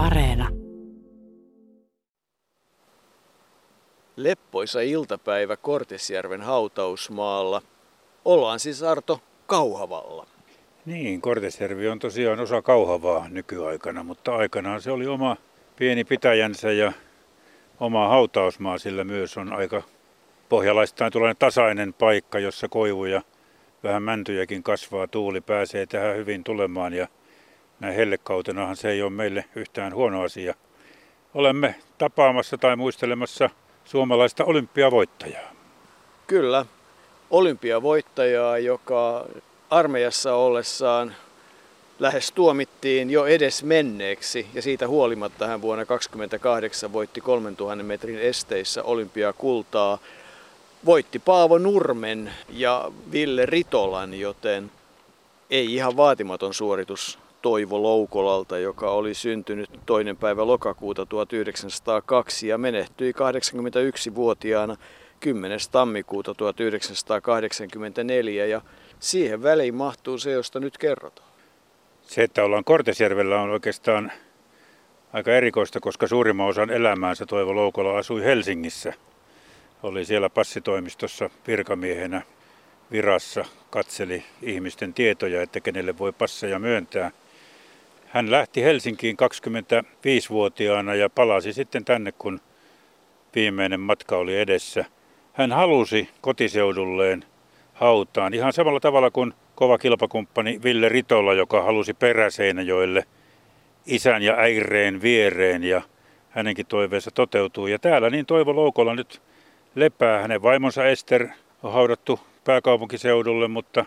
Areena. Leppoisa iltapäivä Kortesjärven hautausmaalla. Ollaan siis Arto Kauhavalla. Niin, Kortesjärvi on tosiaan osa Kauhavaa nykyaikana, mutta aikanaan se oli oma pieni pitäjänsä ja oma hautausmaa, sillä myös on aika pohjalaistaan tulee tasainen paikka, jossa koivuja, vähän mäntyjäkin kasvaa, tuuli pääsee tähän hyvin tulemaan ja näin hellekautenahan se ei ole meille yhtään huono asia. Olemme tapaamassa tai muistelemassa suomalaista olympiavoittajaa. Kyllä, olympiavoittajaa, joka armeijassa ollessaan lähes tuomittiin jo edes menneeksi ja siitä huolimatta hän vuonna 1928 voitti 3000 metrin esteissä olympiakultaa. Voitti Paavo Nurmen ja Ville Ritolan, joten ei ihan vaatimaton suoritus Toivo Loukolalta, joka oli syntynyt toinen päivä lokakuuta 1902 ja menehtyi 81-vuotiaana 10. tammikuuta 1984 ja siihen väliin mahtuu se, josta nyt kerrotaan. Se, että ollaan Kortesjärvellä on oikeastaan aika erikoista, koska suurimman osan elämäänsä Toivo Loukola asui Helsingissä. Oli siellä passitoimistossa virkamiehenä virassa, katseli ihmisten tietoja, että kenelle voi passeja myöntää. Hän lähti Helsinkiin 25-vuotiaana ja palasi sitten tänne, kun viimeinen matka oli edessä. Hän halusi kotiseudulleen hautaan ihan samalla tavalla kuin kova kilpakumppani Ville Ritola, joka halusi Peräseinäjoelle isän ja äireen viereen ja hänenkin toiveensa toteutuu. Ja täällä niin Toivo Loukola nyt lepää. Hänen vaimonsa Ester on haudattu pääkaupunkiseudulle, mutta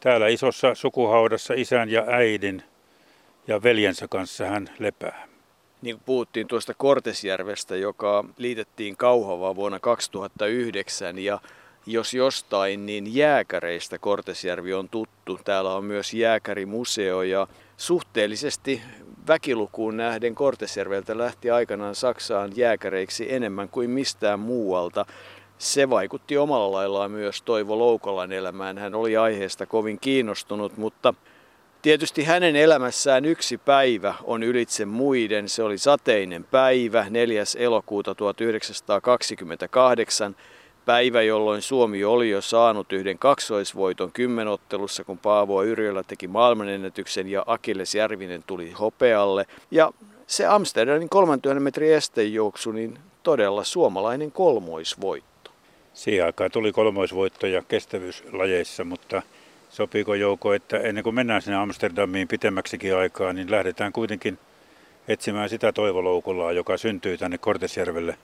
täällä isossa sukuhaudassa isän ja äidin ja veljensä kanssa hän lepää. Niin puhuttiin tuosta Kortesjärvestä, joka liitettiin Kauhavaa vuonna 2009 ja jos jostain, niin jääkäreistä Kortesjärvi on tuttu. Täällä on myös jääkärimuseo ja suhteellisesti väkilukuun nähden Kortesjärveltä lähti aikanaan Saksaan jääkäreiksi enemmän kuin mistään muualta. Se vaikutti omalla laillaan myös Toivo Loukolan elämään. Hän oli aiheesta kovin kiinnostunut, mutta Tietysti hänen elämässään yksi päivä on ylitse muiden. Se oli sateinen päivä, 4. elokuuta 1928 päivä, jolloin Suomi oli jo saanut yhden kaksoisvoiton kymmenottelussa, kun Paavo Yrjölä teki maailmanennätyksen ja Akilles Järvinen tuli hopealle. Ja se Amsterdamin 3000 metrin estejuoksu, niin todella suomalainen kolmoisvoitto. Siihen aikaan tuli kolmoisvoittoja kestävyyslajeissa, mutta sopiiko Jouko, että ennen kuin mennään sinne Amsterdamiin pitemmäksikin aikaa, niin lähdetään kuitenkin etsimään sitä toivoloukulaa, joka syntyy tänne Kortesjärvelle.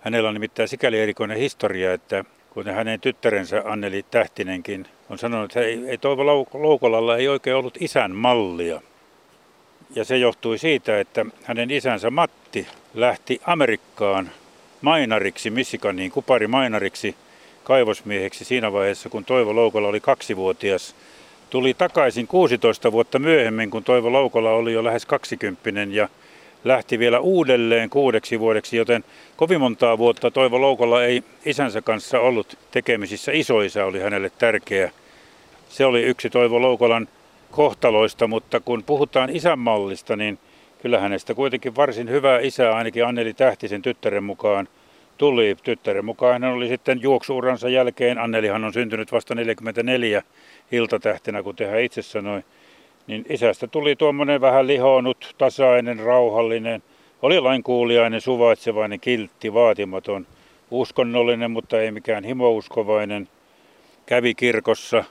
Hänellä on nimittäin sikäli erikoinen historia, että kuten hänen tyttärensä Anneli Tähtinenkin on sanonut, että ei, ei Toivo Loukolalla ei oikein ollut isän mallia. Ja se johtui siitä, että hänen isänsä Matti lähti Amerikkaan mainariksi, Michiganiin, kupari mainariksi kaivosmieheksi siinä vaiheessa, kun Toivo Loukola oli kaksivuotias. Tuli takaisin 16 vuotta myöhemmin, kun Toivo Loukola oli jo lähes 20 ja lähti vielä uudelleen kuudeksi vuodeksi, joten kovin montaa vuotta Toivo Loukola ei isänsä kanssa ollut tekemisissä. Isoisä oli hänelle tärkeä. Se oli yksi Toivo Loukolan kohtaloista, mutta kun puhutaan isänmallista, niin kyllä hänestä kuitenkin varsin hyvä isä, ainakin Anneli Tähtisen tyttären mukaan – tuli. Tyttären mukaan hän oli sitten juoksuuransa jälkeen, Annelihan on syntynyt vasta 44 iltatähtenä, kuten hän itse sanoi, niin isästä tuli tuommoinen vähän lihonut, tasainen, rauhallinen, oli lainkuuliainen, suvaitsevainen, kiltti, vaatimaton, uskonnollinen, mutta ei mikään himouskovainen, kävi kirkossa.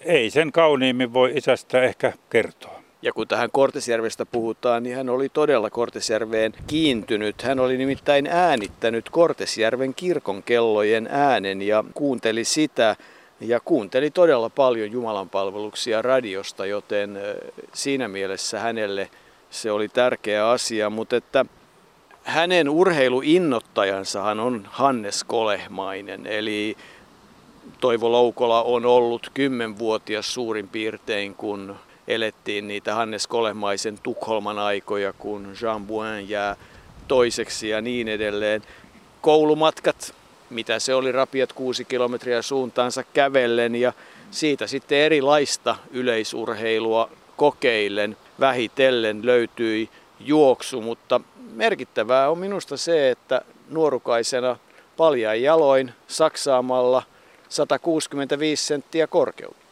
Ei sen kauniimmin voi isästä ehkä kertoa. Ja kun tähän Kortesjärvestä puhutaan, niin hän oli todella Kortesjärveen kiintynyt. Hän oli nimittäin äänittänyt Kortesjärven kirkon kellojen äänen ja kuunteli sitä ja kuunteli todella paljon Jumalan palveluksia radiosta, joten siinä mielessä hänelle se oli tärkeä asia, mutta että hänen urheiluinnottajansahan on Hannes Kolehmainen, eli Toivo Loukola on ollut kymmenvuotias suurin piirtein, kun elettiin niitä Hannes Kolemaisen Tukholman aikoja, kun Jean Bouin jää toiseksi ja niin edelleen. Koulumatkat, mitä se oli, rapiat kuusi kilometriä suuntaansa kävellen ja siitä sitten erilaista yleisurheilua kokeillen vähitellen löytyi juoksu, mutta merkittävää on minusta se, että nuorukaisena paljain jaloin saksaamalla 165 senttiä korkeutta.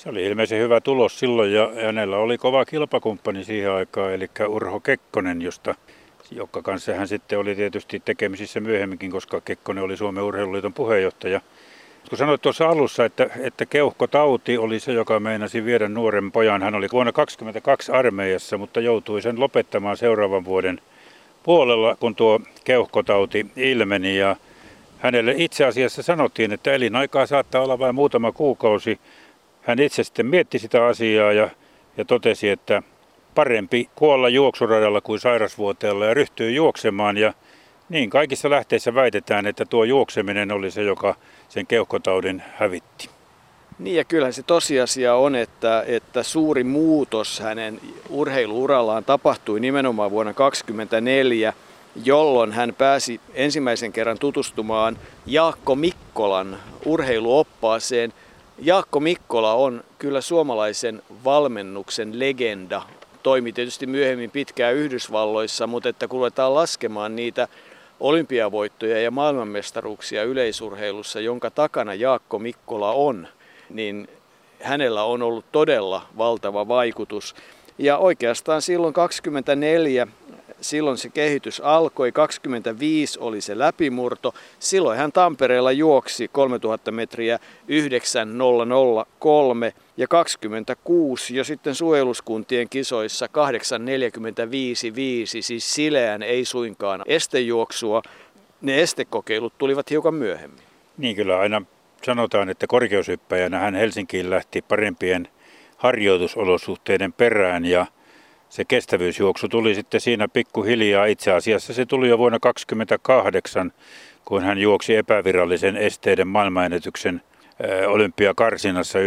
Se oli ilmeisen hyvä tulos silloin ja hänellä oli kova kilpakumppani siihen aikaan, eli Urho Kekkonen, josta, joka kanssa hän sitten oli tietysti tekemisissä myöhemminkin, koska Kekkonen oli Suomen urheiluliiton puheenjohtaja. Kun sanoit tuossa alussa, että, että keuhkotauti oli se, joka meinasi viedä nuoren pojan. Hän oli vuonna 22 armeijassa, mutta joutui sen lopettamaan seuraavan vuoden puolella, kun tuo keuhkotauti ilmeni. Ja hänelle itse asiassa sanottiin, että elinaikaa saattaa olla vain muutama kuukausi. Hän itse sitten mietti sitä asiaa ja, ja totesi, että parempi kuolla juoksuradalla kuin sairasvuoteella ja ryhtyy juoksemaan. Ja niin kaikissa lähteissä väitetään, että tuo juokseminen oli se, joka sen keuhkotaudin hävitti. Niin ja kyllähän se tosiasia on, että, että suuri muutos hänen urheiluurallaan tapahtui nimenomaan vuonna 1924, jolloin hän pääsi ensimmäisen kerran tutustumaan Jaakko Mikkolan urheiluoppaaseen. Jaakko Mikkola on kyllä suomalaisen valmennuksen legenda. Toimi tietysti myöhemmin pitkään Yhdysvalloissa, mutta että kun ruvetaan laskemaan niitä olympiavoittoja ja maailmanmestaruuksia yleisurheilussa, jonka takana Jaakko Mikkola on, niin hänellä on ollut todella valtava vaikutus. Ja oikeastaan silloin 24 silloin se kehitys alkoi, 25 oli se läpimurto. Silloin hän Tampereella juoksi 3000 metriä 9003 ja 26 jo sitten suojeluskuntien kisoissa 8.45.5, siis sileän ei suinkaan estejuoksua. Ne estekokeilut tulivat hiukan myöhemmin. Niin kyllä aina sanotaan, että korkeushyppäjänä hän Helsinkiin lähti parempien harjoitusolosuhteiden perään ja se kestävyysjuoksu tuli sitten siinä pikkuhiljaa. Itse asiassa se tuli jo vuonna 1928, kun hän juoksi epävirallisen esteiden maailmanennätyksen olympiakarsinassa 9.25,2.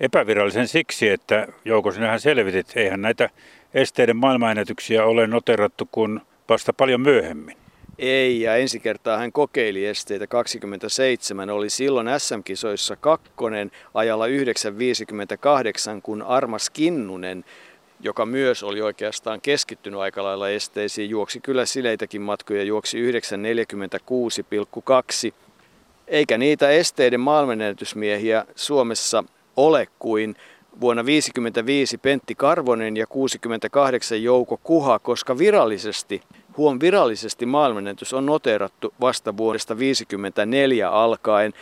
Epävirallisen siksi, että Jouko, sinähän selvitit, eihän näitä esteiden maailmanennätyksiä ole noterattu kuin vasta paljon myöhemmin. Ei, ja ensi kertaa hän kokeili esteitä 27, oli silloin SM-kisoissa kakkonen ajalla 9.58, kun Armas Kinnunen, joka myös oli oikeastaan keskittynyt aika lailla esteisiin, juoksi kyllä sileitäkin matkoja, juoksi 9.46,2. Eikä niitä esteiden maailmanennätysmiehiä Suomessa ole kuin vuonna 1955 Pentti Karvonen ja 68 Jouko Kuha, koska virallisesti Huom virallisesti maailmanennätys on noterattu vasta vuodesta 1954 alkaen,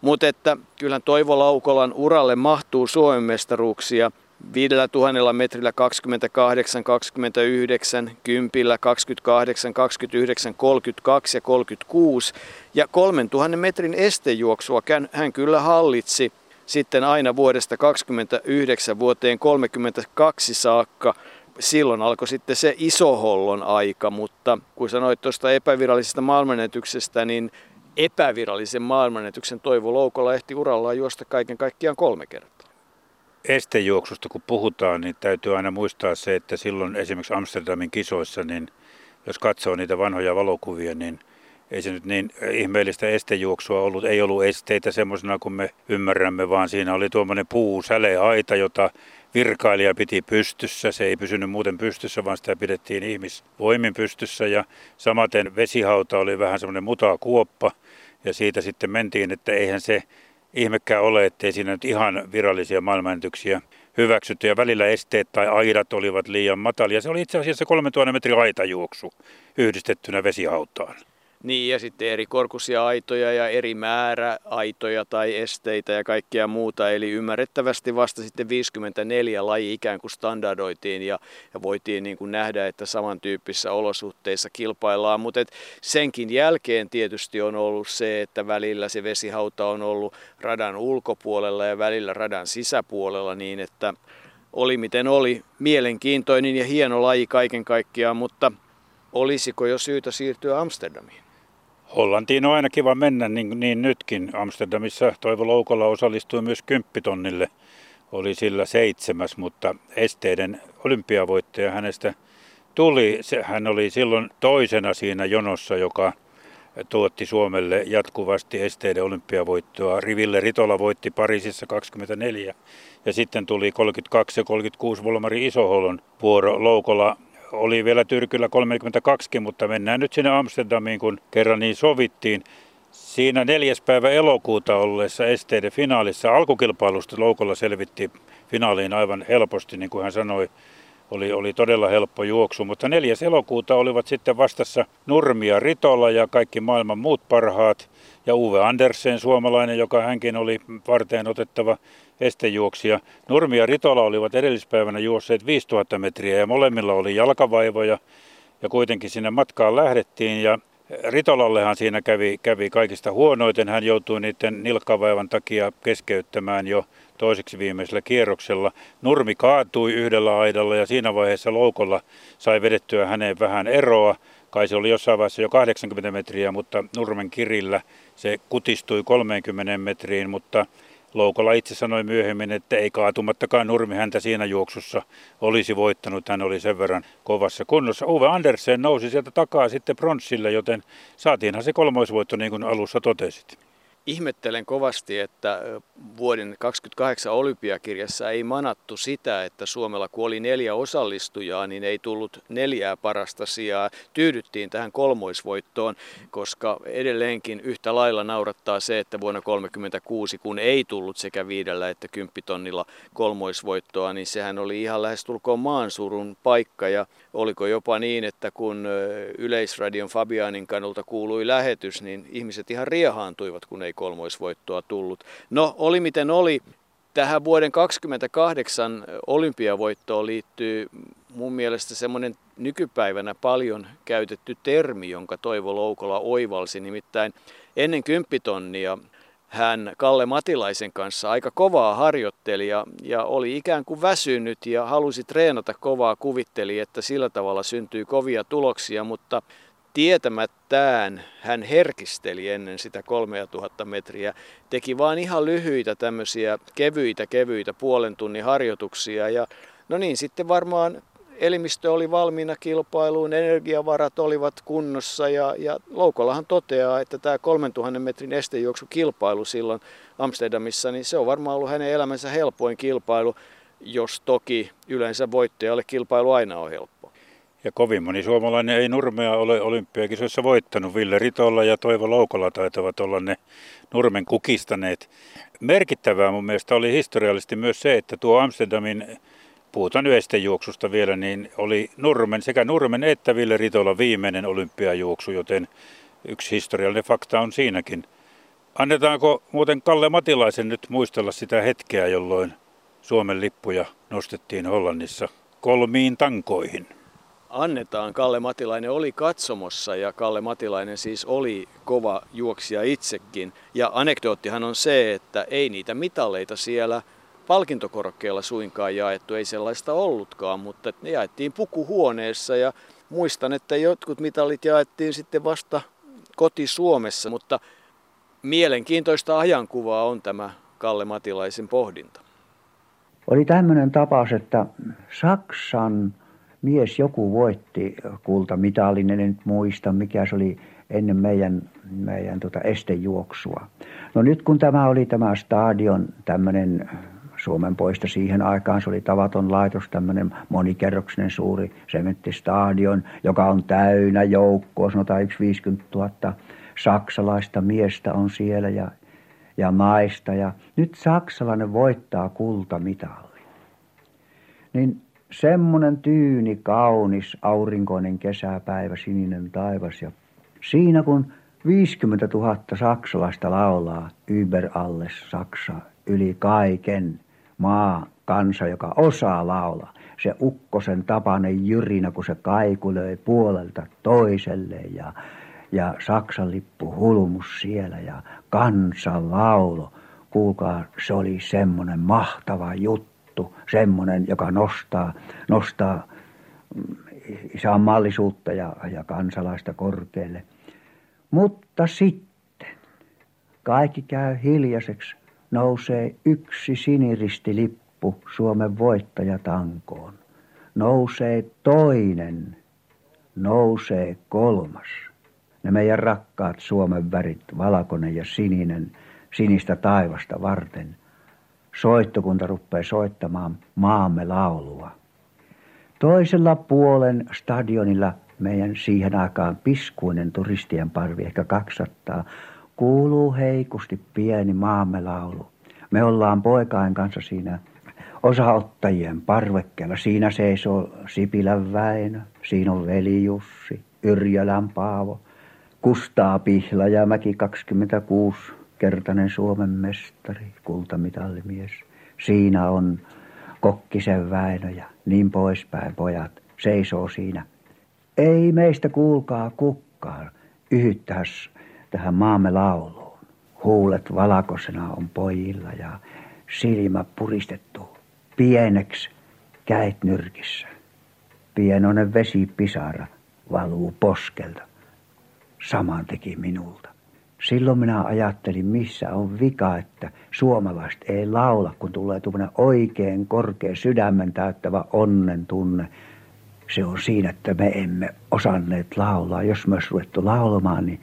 mutta että kyllähän Toivo Laukolan uralle mahtuu Suomen mestaruuksia. 5000 metrillä 28, 29, 10, 28, 29, 32 ja 36. Ja 3000 metrin estejuoksua hän kyllä hallitsi sitten aina vuodesta 29 vuoteen 32 saakka silloin alkoi sitten se isohollon aika, mutta kun sanoit tuosta epävirallisesta maailmanennätyksestä, niin epävirallisen maailmanennätyksen Toivo Loukola ehti urallaan juosta kaiken kaikkiaan kolme kertaa. Estejuoksusta kun puhutaan, niin täytyy aina muistaa se, että silloin esimerkiksi Amsterdamin kisoissa, niin jos katsoo niitä vanhoja valokuvia, niin ei se nyt niin ihmeellistä estejuoksua ollut. Ei ollut esteitä semmoisena kuin me ymmärrämme, vaan siinä oli tuommoinen puusäleaita, jota virkailija piti pystyssä. Se ei pysynyt muuten pystyssä, vaan sitä pidettiin ihmisvoimin pystyssä. Ja samaten vesihauta oli vähän semmoinen mutakuoppa. Ja siitä sitten mentiin, että eihän se ihmekään ole, ettei siinä nyt ihan virallisia maailmanentyksiä hyväksytty. Ja välillä esteet tai aidat olivat liian matalia. Se oli itse asiassa 3000 metrin aitajuoksu yhdistettynä vesihautaan. Niin, ja sitten eri korkuisia aitoja ja eri määrä aitoja tai esteitä ja kaikkea muuta. Eli ymmärrettävästi vasta sitten 54 laji ikään kuin standardoitiin ja, ja voitiin niin kuin nähdä, että samantyyppisissä olosuhteissa kilpaillaan. Mutta senkin jälkeen tietysti on ollut se, että välillä se vesihauta on ollut radan ulkopuolella ja välillä radan sisäpuolella niin, että oli miten oli mielenkiintoinen ja hieno laji kaiken kaikkiaan, mutta olisiko jo syytä siirtyä Amsterdamiin? Hollantiin on aina kiva mennä, niin, niin nytkin. Amsterdamissa Toivo Loukolla osallistui myös kymppitonnille. Oli sillä seitsemäs, mutta esteiden olympiavoittaja hänestä tuli. Hän oli silloin toisena siinä jonossa, joka tuotti Suomelle jatkuvasti esteiden olympiavoittoa. Riville Ritola voitti Pariisissa 24 ja sitten tuli 32 ja 36 Volmari Isoholon vuoro. Loukola oli vielä Tyrkyllä 32, mutta mennään nyt sinne Amsterdamiin, kun kerran niin sovittiin. Siinä neljäs päivä elokuuta olleessa esteiden finaalissa alkukilpailusta Loukolla selvitti finaaliin aivan helposti, niin kuin hän sanoi. Oli, oli todella helppo juoksu, mutta neljäs elokuuta olivat sitten vastassa Nurmia Ritola ja kaikki maailman muut parhaat. Ja Uwe Andersen, suomalainen, joka hänkin oli varteen otettava estejuoksija. Nurmi ja Ritola olivat edellispäivänä juosseet 5000 metriä ja molemmilla oli jalkavaivoja. Ja kuitenkin sinne matkaan lähdettiin ja Ritolallehan siinä kävi, kävi kaikista huonoiten. Hän joutui niiden nilkkavaivan takia keskeyttämään jo toiseksi viimeisellä kierroksella. Nurmi kaatui yhdellä aidalla ja siinä vaiheessa loukolla sai vedettyä häneen vähän eroa. Kai se oli jossain vaiheessa jo 80 metriä, mutta Nurmen kirillä se kutistui 30 metriin, mutta Loukola itse sanoi myöhemmin, että ei kaatumattakaan Nurmi häntä siinä juoksussa olisi voittanut. Hän oli sen verran kovassa kunnossa. Uwe Andersen nousi sieltä takaa sitten pronssille, joten saatiinhan se kolmoisvoitto niin kuin alussa totesit ihmettelen kovasti, että vuoden 28 olympiakirjassa ei manattu sitä, että Suomella kun oli neljä osallistujaa, niin ei tullut neljää parasta sijaa. Tyydyttiin tähän kolmoisvoittoon, koska edelleenkin yhtä lailla naurattaa se, että vuonna 1936, kun ei tullut sekä viidellä että kymppitonnilla kolmoisvoittoa, niin sehän oli ihan lähestulkoon maansurun paikka ja oliko jopa niin, että kun Yleisradion Fabianin kannalta kuului lähetys, niin ihmiset ihan riehaantuivat, kun ei kolmoisvoittoa tullut. No, oli miten oli. Tähän vuoden 28 olympiavoittoon liittyy mun mielestä semmoinen nykypäivänä paljon käytetty termi, jonka Toivo Loukola oivalsi. Nimittäin ennen kymppitonnia hän Kalle Matilaisen kanssa aika kovaa harjoitteli ja, ja oli ikään kuin väsynyt ja halusi treenata kovaa, kuvitteli, että sillä tavalla syntyy kovia tuloksia, mutta tietämättään hän herkisteli ennen sitä 3000 metriä, teki vaan ihan lyhyitä tämmöisiä kevyitä kevyitä puolen tunnin harjoituksia ja no niin sitten varmaan elimistö oli valmiina kilpailuun, energiavarat olivat kunnossa ja, ja Loukolahan toteaa, että tämä 3000 metrin estejuoksukilpailu silloin Amsterdamissa, niin se on varmaan ollut hänen elämänsä helpoin kilpailu, jos toki yleensä voittajalle kilpailu aina on helppo. Ja kovin moni suomalainen ei Nurmea ole olympiakisoissa voittanut. Ville Ritolla ja Toivo Loukola taitavat olla ne Nurmen kukistaneet. Merkittävää mun mielestä oli historiallisesti myös se, että tuo Amsterdamin puhutaan yleistejuoksusta vielä, niin oli Nurmen, sekä Nurmen että Ville Ritola viimeinen olympiajuoksu, joten yksi historiallinen fakta on siinäkin. Annetaanko muuten Kalle Matilaisen nyt muistella sitä hetkeä, jolloin Suomen lippuja nostettiin Hollannissa kolmiin tankoihin? Annetaan. Kalle Matilainen oli katsomossa ja Kalle Matilainen siis oli kova juoksija itsekin. Ja anekdoottihan on se, että ei niitä mitaleita siellä palkintokorokkeella suinkaan jaettu, ei sellaista ollutkaan, mutta ne jaettiin pukuhuoneessa ja muistan, että jotkut mitalit jaettiin sitten vasta koti Suomessa, mutta mielenkiintoista ajankuvaa on tämä Kalle Matilaisen pohdinta. Oli tämmöinen tapaus, että Saksan mies joku voitti kultamitalin, en nyt muista mikä se oli ennen meidän, meidän tota estejuoksua. No nyt kun tämä oli tämä stadion tämmöinen Suomen poista siihen aikaan. Se oli tavaton laitos, tämmöinen monikerroksinen suuri sementtistadion, joka on täynnä joukkoa, sanotaan 150 000 saksalaista miestä on siellä ja, ja maista. Ja nyt saksalainen voittaa kultamitalli. Niin semmoinen tyyni, kaunis, aurinkoinen kesäpäivä, sininen taivas ja siinä kun 50 000 saksalaista laulaa Über alles Saksa yli kaiken, maa, kansa, joka osaa laulaa. Se ukkosen tapainen jyrinä, kun se kaikulöi puolelta toiselle ja, ja Saksan lippu hulmus siellä ja kansan laulo. Kuulkaa, se oli semmoinen mahtava juttu, semmoinen, joka nostaa, nostaa mm, isänmaallisuutta ja, ja kansalaista korkealle. Mutta sitten kaikki käy hiljaiseksi nousee yksi siniristilippu Suomen voittajatankoon. Nousee toinen, nousee kolmas. ne meidän rakkaat Suomen värit, valkoinen ja sininen, sinistä taivasta varten. Soittokunta rupeaa soittamaan maamme laulua. Toisella puolen stadionilla meidän siihen aikaan piskuinen turistien parvi, ehkä 200, kuuluu heikusti pieni maamme laulu. Me ollaan poikain kanssa siinä osaottajien parvekkeella. Siinä seisoo Sipilän Väinö, siinä on veli Jussi, Yrjölän Paavo, Kustaa Pihlajamäki 26 kertainen Suomen mestari, kultamitallimies. Siinä on Kokkisen Väinö ja niin poispäin pojat seisoo siinä. Ei meistä kuulkaa kukkaan yhyttäisi tähän maamme lauluun. Huulet valakosena on pojilla ja silmä puristettu pieneksi käit nyrkissä. Pienoinen vesipisara valuu poskelta. Saman teki minulta. Silloin minä ajattelin, missä on vika, että suomalaiset ei laula, kun tulee tuommoinen oikein korkea sydämen täyttävä onnen tunne. Se on siinä, että me emme osanneet laulaa. Jos me olisi ruvettu laulamaan, niin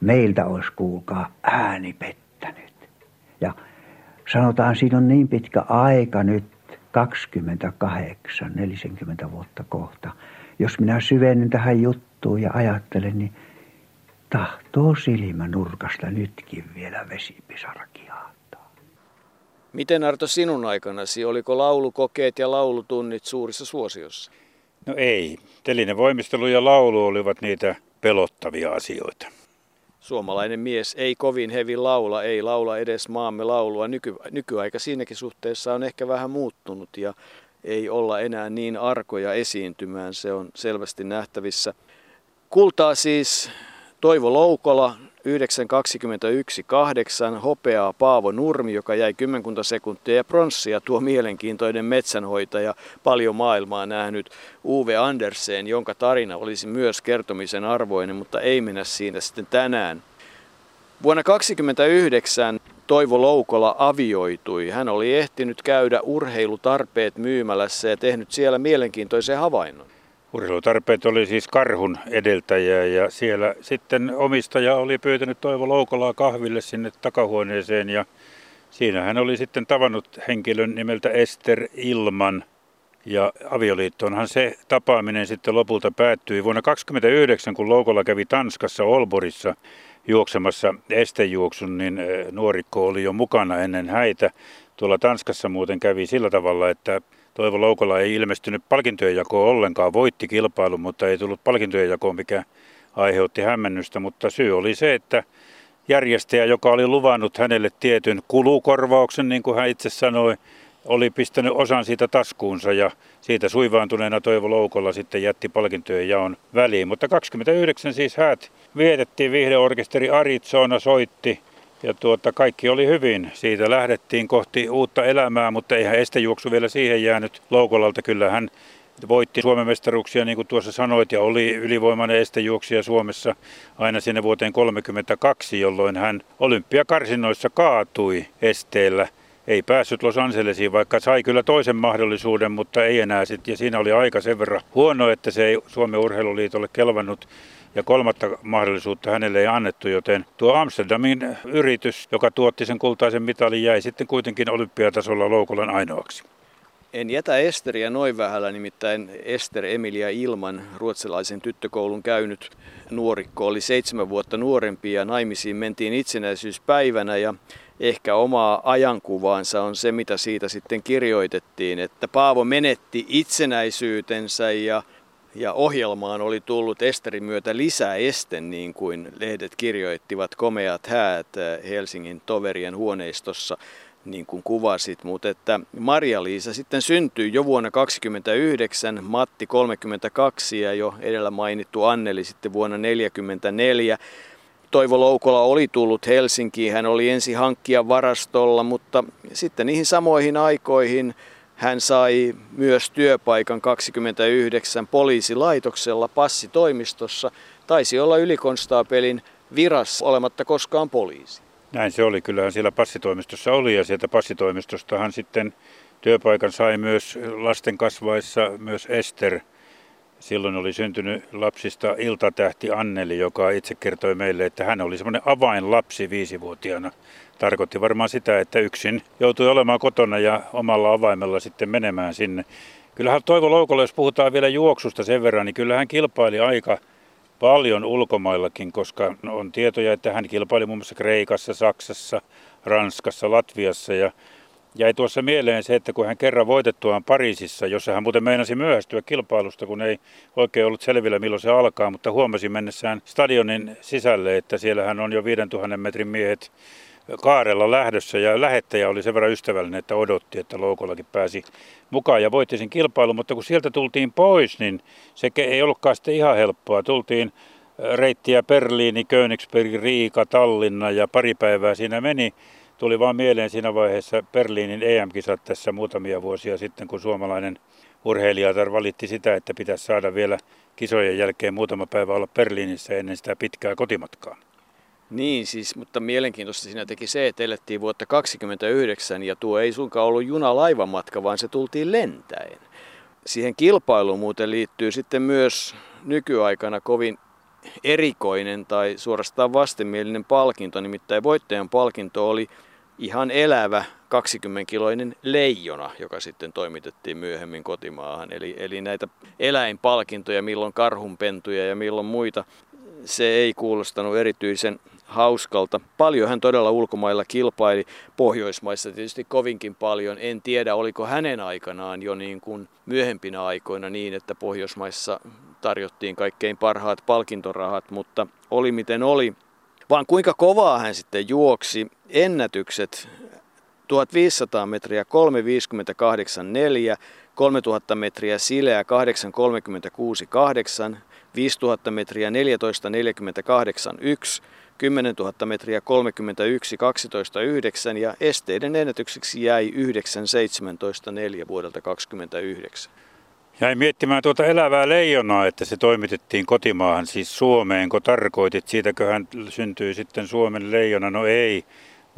meiltä olisi kuulkaa ääni pettänyt. Ja sanotaan, siinä on niin pitkä aika nyt, 28, 40 vuotta kohta. Jos minä syvennyn tähän juttuun ja ajattelen, niin tahtoo silmä nurkasta nytkin vielä vesipisara kiahtaa. Miten Arto sinun aikanasi, oliko laulukokeet ja laulutunnit suurissa suosiossa? No ei. Telinen voimistelu ja laulu olivat niitä pelottavia asioita. Suomalainen mies ei kovin hevi laula, ei laula edes maamme laulua. Nyky, nykyaika siinäkin suhteessa on ehkä vähän muuttunut ja ei olla enää niin arkoja esiintymään, se on selvästi nähtävissä. Kultaa siis Toivo Loukola 9.21.8, hopeaa Paavo Nurmi, joka jäi kymmenkunta sekuntia ja pronssia tuo mielenkiintoinen metsänhoitaja, paljon maailmaa nähnyt Uwe Andersen, jonka tarina olisi myös kertomisen arvoinen, mutta ei mennä siinä sitten tänään. Vuonna 1929 Toivo Loukola avioitui. Hän oli ehtinyt käydä urheilutarpeet myymälässä ja tehnyt siellä mielenkiintoisen havainnon. Urheilutarpeet oli siis karhun edeltäjä ja siellä sitten omistaja oli pyytänyt Toivo Loukolaa kahville sinne takahuoneeseen ja siinä hän oli sitten tavannut henkilön nimeltä Ester Ilman ja avioliittoonhan se tapaaminen sitten lopulta päättyi. Vuonna 1929, kun Loukola kävi Tanskassa Olborissa juoksemassa estejuoksun, niin nuorikko oli jo mukana ennen häitä. Tuolla Tanskassa muuten kävi sillä tavalla, että Toivo Loukola ei ilmestynyt palkintojen jakoon ollenkaan, voitti kilpailun, mutta ei tullut palkintojen jakoon, mikä aiheutti hämmennystä. Mutta syy oli se, että järjestäjä, joka oli luvannut hänelle tietyn kulukorvauksen, niin kuin hän itse sanoi, oli pistänyt osan siitä taskuunsa ja siitä suivaantuneena Toivo Loukolla sitten jätti palkintojen jaon väliin. Mutta 29 siis häät vietettiin, viihdeorkesteri Arizona soitti ja tuota, kaikki oli hyvin. Siitä lähdettiin kohti uutta elämää, mutta eihän estejuoksu vielä siihen jäänyt Loukolalta. Kyllä hän voitti Suomen mestaruuksia, niin kuin tuossa sanoit, ja oli ylivoimainen estejuoksija Suomessa aina sinne vuoteen 1932, jolloin hän olympiakarsinnoissa kaatui esteellä. Ei päässyt Los Angelesiin, vaikka sai kyllä toisen mahdollisuuden, mutta ei enää sitten. Ja siinä oli aika sen verran huono, että se ei Suomen urheiluliitolle kelvannut ja kolmatta mahdollisuutta hänelle ei annettu, joten tuo Amsterdamin yritys, joka tuotti sen kultaisen mitalin, jäi sitten kuitenkin olympiatasolla Loukolan ainoaksi. En jätä Esteriä noin vähällä, nimittäin Ester Emilia Ilman, ruotsalaisen tyttökoulun käynyt nuorikko, oli seitsemän vuotta nuorempi ja naimisiin mentiin itsenäisyyspäivänä ja ehkä omaa ajankuvaansa on se, mitä siitä sitten kirjoitettiin, että Paavo menetti itsenäisyytensä ja ja ohjelmaan oli tullut Esterin myötä lisää esten, niin kuin lehdet kirjoittivat, komeat häät eh, Helsingin toverien huoneistossa, niin kuin kuvasit. Mutta että Maria-Liisa sitten syntyi jo vuonna 1929, Matti 32 ja jo edellä mainittu Anneli sitten vuonna 1944. Toivo Loukola oli tullut Helsinkiin, hän oli ensi hankkia varastolla, mutta sitten niihin samoihin aikoihin hän sai myös työpaikan 29 poliisilaitoksella passitoimistossa. Taisi olla ylikonstaapelin virassa olematta koskaan poliisi. Näin se oli. Kyllähän siellä passitoimistossa oli ja sieltä passitoimistostahan sitten työpaikan sai myös lasten kasvaessa myös Ester. Silloin oli syntynyt lapsista iltatähti Anneli, joka itse kertoi meille, että hän oli semmoinen avainlapsi viisivuotiaana. Tarkoitti varmaan sitä, että yksin joutui olemaan kotona ja omalla avaimella sitten menemään sinne. Kyllähän Toivo Loukolla, jos puhutaan vielä juoksusta sen verran, niin kyllähän kilpaili aika paljon ulkomaillakin, koska on tietoja, että hän kilpaili muun muassa Kreikassa, Saksassa, Ranskassa, Latviassa ja jäi tuossa mieleen se, että kun hän kerran voitettuaan Pariisissa, jossa hän muuten meinasi myöhästyä kilpailusta, kun ei oikein ollut selvillä milloin se alkaa, mutta huomasi mennessään stadionin sisälle, että siellä hän on jo 5000 metrin miehet kaarella lähdössä ja lähettäjä oli sen verran ystävällinen, että odotti, että Loukollakin pääsi mukaan ja voitti sen kilpailun, mutta kun sieltä tultiin pois, niin se ei ollutkaan sitten ihan helppoa. Tultiin reittiä Berliini, Königsberg, Riika, Tallinna ja pari päivää siinä meni. Tuli vaan mieleen siinä vaiheessa Berliinin EM-kisat tässä muutamia vuosia sitten, kun suomalainen urheilijatar valitti sitä, että pitäisi saada vielä kisojen jälkeen muutama päivä olla Berliinissä ennen sitä pitkää kotimatkaa. Niin siis, mutta mielenkiintoista siinä teki se, että elettiin vuotta 1929 ja tuo ei suinkaan ollut juna-laivamatka, vaan se tultiin lentäen. Siihen kilpailuun muuten liittyy sitten myös nykyaikana kovin erikoinen tai suorastaan vastenmielinen palkinto, nimittäin voittajan palkinto oli ihan elävä 20-kiloinen leijona, joka sitten toimitettiin myöhemmin kotimaahan. Eli, eli näitä eläinpalkintoja, milloin karhunpentuja ja milloin muita, se ei kuulostanut erityisen hauskalta. Paljon hän todella ulkomailla kilpaili, Pohjoismaissa tietysti kovinkin paljon. En tiedä, oliko hänen aikanaan jo niin kuin myöhempinä aikoina niin, että Pohjoismaissa tarjottiin kaikkein parhaat palkintorahat, mutta oli miten oli. Vaan kuinka kovaa hän sitten juoksi ennätykset 1500 metriä 358,4, 3000 metriä sileä 836,8, 5000 metriä 1448,1, 10 000 metriä 31, 12, 9 ja esteiden ennätykseksi jäi 9, 17, 4 vuodelta 29. Jäin miettimään tuota elävää leijonaa, että se toimitettiin kotimaahan, siis Suomeen, kun tarkoitit, siitäkö hän syntyi sitten Suomen leijona, no ei.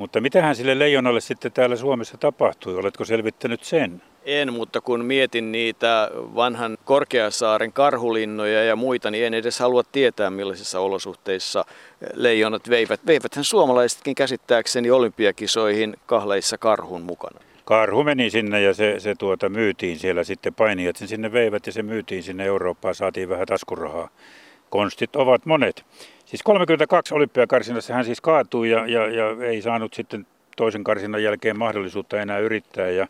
Mutta mitähän sille leijonalle sitten täällä Suomessa tapahtui, oletko selvittänyt sen? En, mutta kun mietin niitä vanhan Korkeasaaren karhulinnoja ja muita, niin en edes halua tietää millaisissa olosuhteissa leijonat veivät. Veiväthän suomalaisetkin käsittääkseni olympiakisoihin kahleissa karhun mukana. Karhu meni sinne ja se, se tuota myytiin siellä sitten painijat sen sinne veivät ja se myytiin sinne Eurooppaan, saatiin vähän taskurahaa. Konstit ovat monet. Siis 32 olympiakarsinassa hän siis kaatui ja, ja, ja ei saanut sitten toisen karsinnan jälkeen mahdollisuutta enää yrittää ja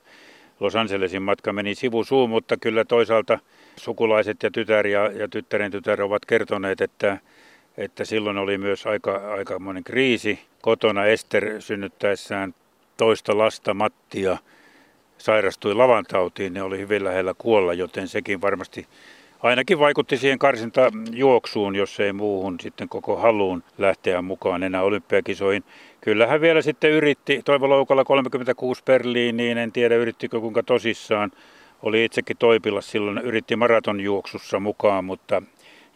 Los Angelesin matka meni sivusuun, mutta kyllä toisaalta sukulaiset ja tytär ja, ja tyttären tytär ovat kertoneet, että, että silloin oli myös aika, aikamoinen kriisi. Kotona Ester synnyttäessään toista lasta Mattia sairastui lavantautiin, ne oli hyvin lähellä kuolla, joten sekin varmasti ainakin vaikutti siihen karsintajuoksuun, jos ei muuhun sitten koko haluun lähteä mukaan enää olympiakisoihin. Kyllähän vielä sitten yritti Toivo Loukalla 36 Berliiniin, en tiedä yrittikö kuinka tosissaan. Oli itsekin Toipilla silloin, yritti maratonjuoksussa mukaan, mutta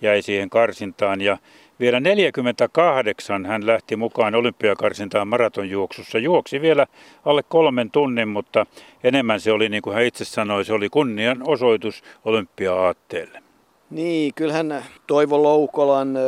jäi siihen karsintaan. Ja vielä 48 hän lähti mukaan olympiakarsintaan maratonjuoksussa. Juoksi vielä alle kolmen tunnin, mutta enemmän se oli, niin kuin hän itse sanoi, se oli kunnian osoitus olympia-aatteelle. Niin, kyllähän Toivo Loukolan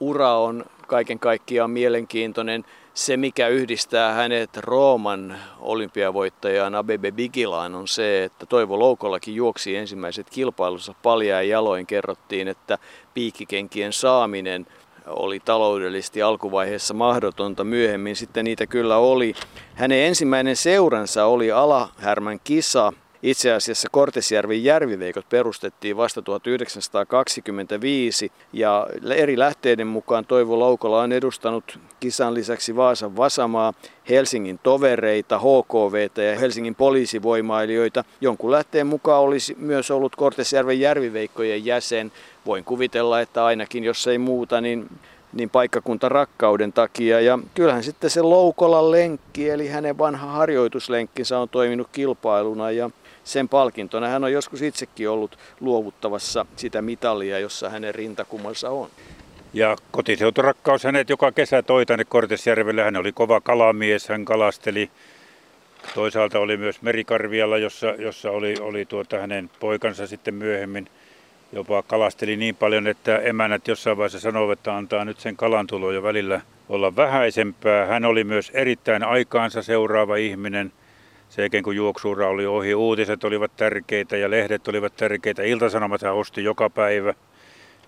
ura on kaiken kaikkiaan mielenkiintoinen. Se, mikä yhdistää hänet Rooman olympiavoittajaan Abebe Bigilaan on se, että Toivo Loukollakin juoksi ensimmäiset kilpailussa paljaa jaloin. Kerrottiin, että piikkikenkien saaminen oli taloudellisesti alkuvaiheessa mahdotonta, myöhemmin sitten niitä kyllä oli. Hänen ensimmäinen seuransa oli Alahärmän kisa, itse asiassa Kortesjärven järviveikot perustettiin vasta 1925 ja eri lähteiden mukaan Toivo Laukola on edustanut kisan lisäksi Vaasan Vasamaa, Helsingin tovereita, HKVtä ja Helsingin poliisivoimailijoita. Jonkun lähteen mukaan olisi myös ollut Kortesjärven järviveikkojen jäsen. Voin kuvitella, että ainakin jos ei muuta, niin niin paikkakunta rakkauden takia. Ja kyllähän sitten se Loukolan lenkki, eli hänen vanha harjoituslenkkinsä on toiminut kilpailuna ja sen palkintona hän on joskus itsekin ollut luovuttavassa sitä mitalia, jossa hänen rintakummansa on. Ja kotiseuturakkaus hänet joka kesä toi tänne Kortesjärvelle. Hän oli kova kalamies, hän kalasteli. Toisaalta oli myös Merikarvialla, jossa, jossa oli, oli tuota hänen poikansa sitten myöhemmin jopa kalasteli niin paljon, että emänät jossain vaiheessa sanoivat, että antaa nyt sen kalan tulo jo välillä olla vähäisempää. Hän oli myös erittäin aikaansa seuraava ihminen. Sen kun juoksuura oli ohi, uutiset olivat tärkeitä ja lehdet olivat tärkeitä. Iltasanomat hän osti joka päivä.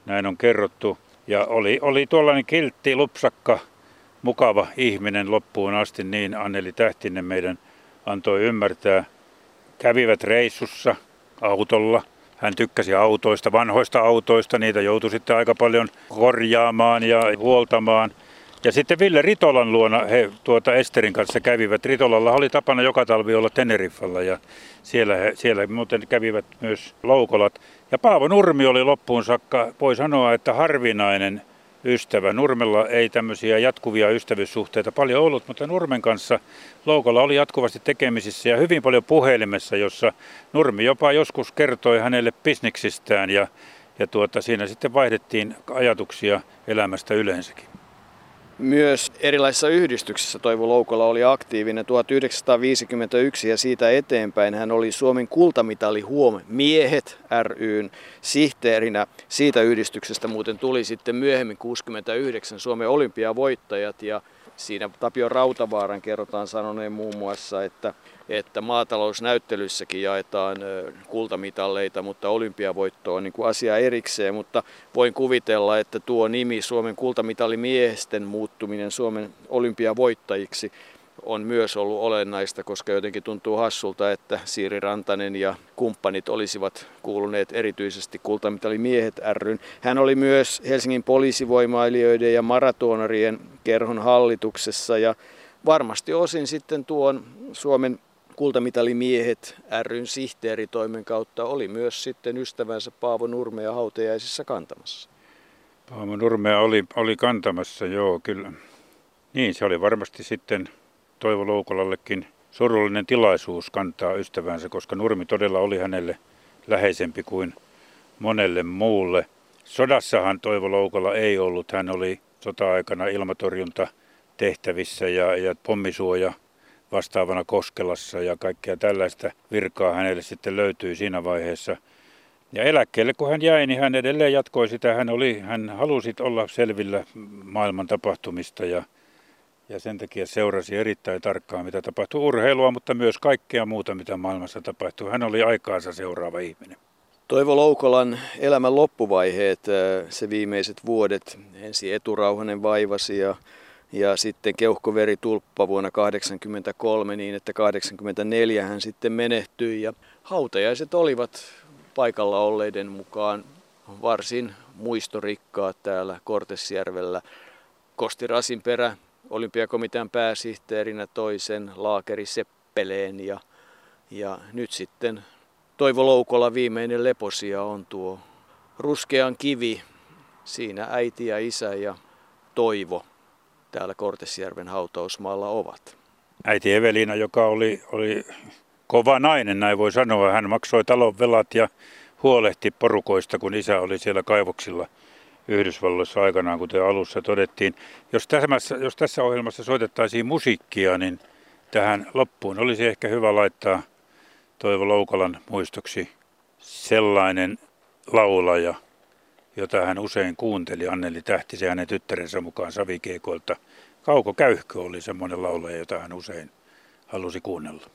Näin on kerrottu. Ja oli, oli tuollainen kiltti, lupsakka, mukava ihminen loppuun asti, niin Anneli Tähtinen meidän antoi ymmärtää. Kävivät reissussa autolla. Hän tykkäsi autoista, vanhoista autoista, niitä joutui sitten aika paljon korjaamaan ja huoltamaan. Ja sitten Ville Ritolan luona he tuota Esterin kanssa kävivät. Ritolalla oli tapana joka talvi olla Teneriffalla ja siellä, he, siellä muuten kävivät myös loukolat. Ja Paavo Nurmi oli loppuun saakka, voi sanoa, että harvinainen ystävä. Nurmella ei tämmöisiä jatkuvia ystävyyssuhteita paljon ollut, mutta Nurmen kanssa Loukolla oli jatkuvasti tekemisissä ja hyvin paljon puhelimessa, jossa Nurmi jopa joskus kertoi hänelle bisneksistään ja, ja tuota, siinä sitten vaihdettiin ajatuksia elämästä yleensäkin. Myös erilaisissa yhdistyksissä Toivo Loukola oli aktiivinen 1951 ja siitä eteenpäin hän oli Suomen kultamitali Huom Miehet ryn sihteerinä. Siitä yhdistyksestä muuten tuli sitten myöhemmin 69 Suomen olympiavoittajat ja Siinä Tapio Rautavaaran kerrotaan sanoneen muun muassa, että, että maatalousnäyttelyssäkin jaetaan kultamitalleita, mutta olympiavoitto on niin kuin asia erikseen. Mutta voin kuvitella, että tuo nimi Suomen kultamitalimiesten muuttuminen Suomen olympiavoittajiksi on myös ollut olennaista, koska jotenkin tuntuu hassulta, että Siiri Rantanen ja kumppanit olisivat kuuluneet erityisesti kultamitalimiehet ryn. Hän oli myös Helsingin poliisivoimailijoiden ja maratonarien kerhon hallituksessa ja varmasti osin sitten tuon Suomen kultamitalimiehet ryn sihteeritoimen kautta oli myös sitten ystävänsä Paavo Nurmea hautajaisissa kantamassa. Paavo Nurmea oli, oli kantamassa, joo kyllä. Niin, se oli varmasti sitten Toivo Loukolallekin surullinen tilaisuus kantaa ystävänsä, koska Nurmi todella oli hänelle läheisempi kuin monelle muulle. Sodassahan Toivo Loukola ei ollut. Hän oli sota-aikana ilmatorjunta tehtävissä ja, ja pommisuoja vastaavana Koskelassa ja kaikkea tällaista virkaa hänelle sitten löytyi siinä vaiheessa. Ja eläkkeelle kun hän jäi, niin hän edelleen jatkoi sitä. Hän, oli, hän halusi olla selvillä maailman tapahtumista ja ja sen takia seurasi erittäin tarkkaan, mitä tapahtui urheilua, mutta myös kaikkea muuta, mitä maailmassa tapahtui. Hän oli aikaansa seuraava ihminen. Toivo Loukolan elämän loppuvaiheet, äh, se viimeiset vuodet, ensi eturauhanen vaivasi ja, ja sitten keuhkoveritulppa vuonna 1983 niin, että 84 hän sitten menehtyi ja hautajaiset olivat paikalla olleiden mukaan varsin muistorikkaat täällä Kortesjärvellä. Kosti Rasinperä olympiakomitean pääsihteerinä toisen Laakeri Seppeleen ja, ja nyt sitten Toivo Loukola viimeinen leposia on tuo ruskean kivi. Siinä äiti ja isä ja Toivo täällä Kortesjärven hautausmaalla ovat. Äiti Evelina, joka oli, oli kova nainen, näin voi sanoa. Hän maksoi talon velat ja huolehti porukoista, kun isä oli siellä kaivoksilla – Yhdysvalloissa aikanaan, kuten alussa todettiin. Jos tässä, jos tässä ohjelmassa soitettaisiin musiikkia, niin tähän loppuun olisi ehkä hyvä laittaa Toivo Loukolan muistoksi sellainen laulaja, jota hän usein kuunteli, Anneli Tähtisen hänen tyttärensä mukaan Savikeekolta. Kauko Käyhkö oli semmoinen laulaja, jota hän usein halusi kuunnella.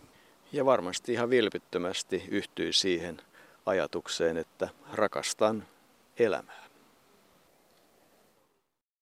Ja varmasti ihan vilpittömästi yhtyi siihen ajatukseen, että rakastan elämää.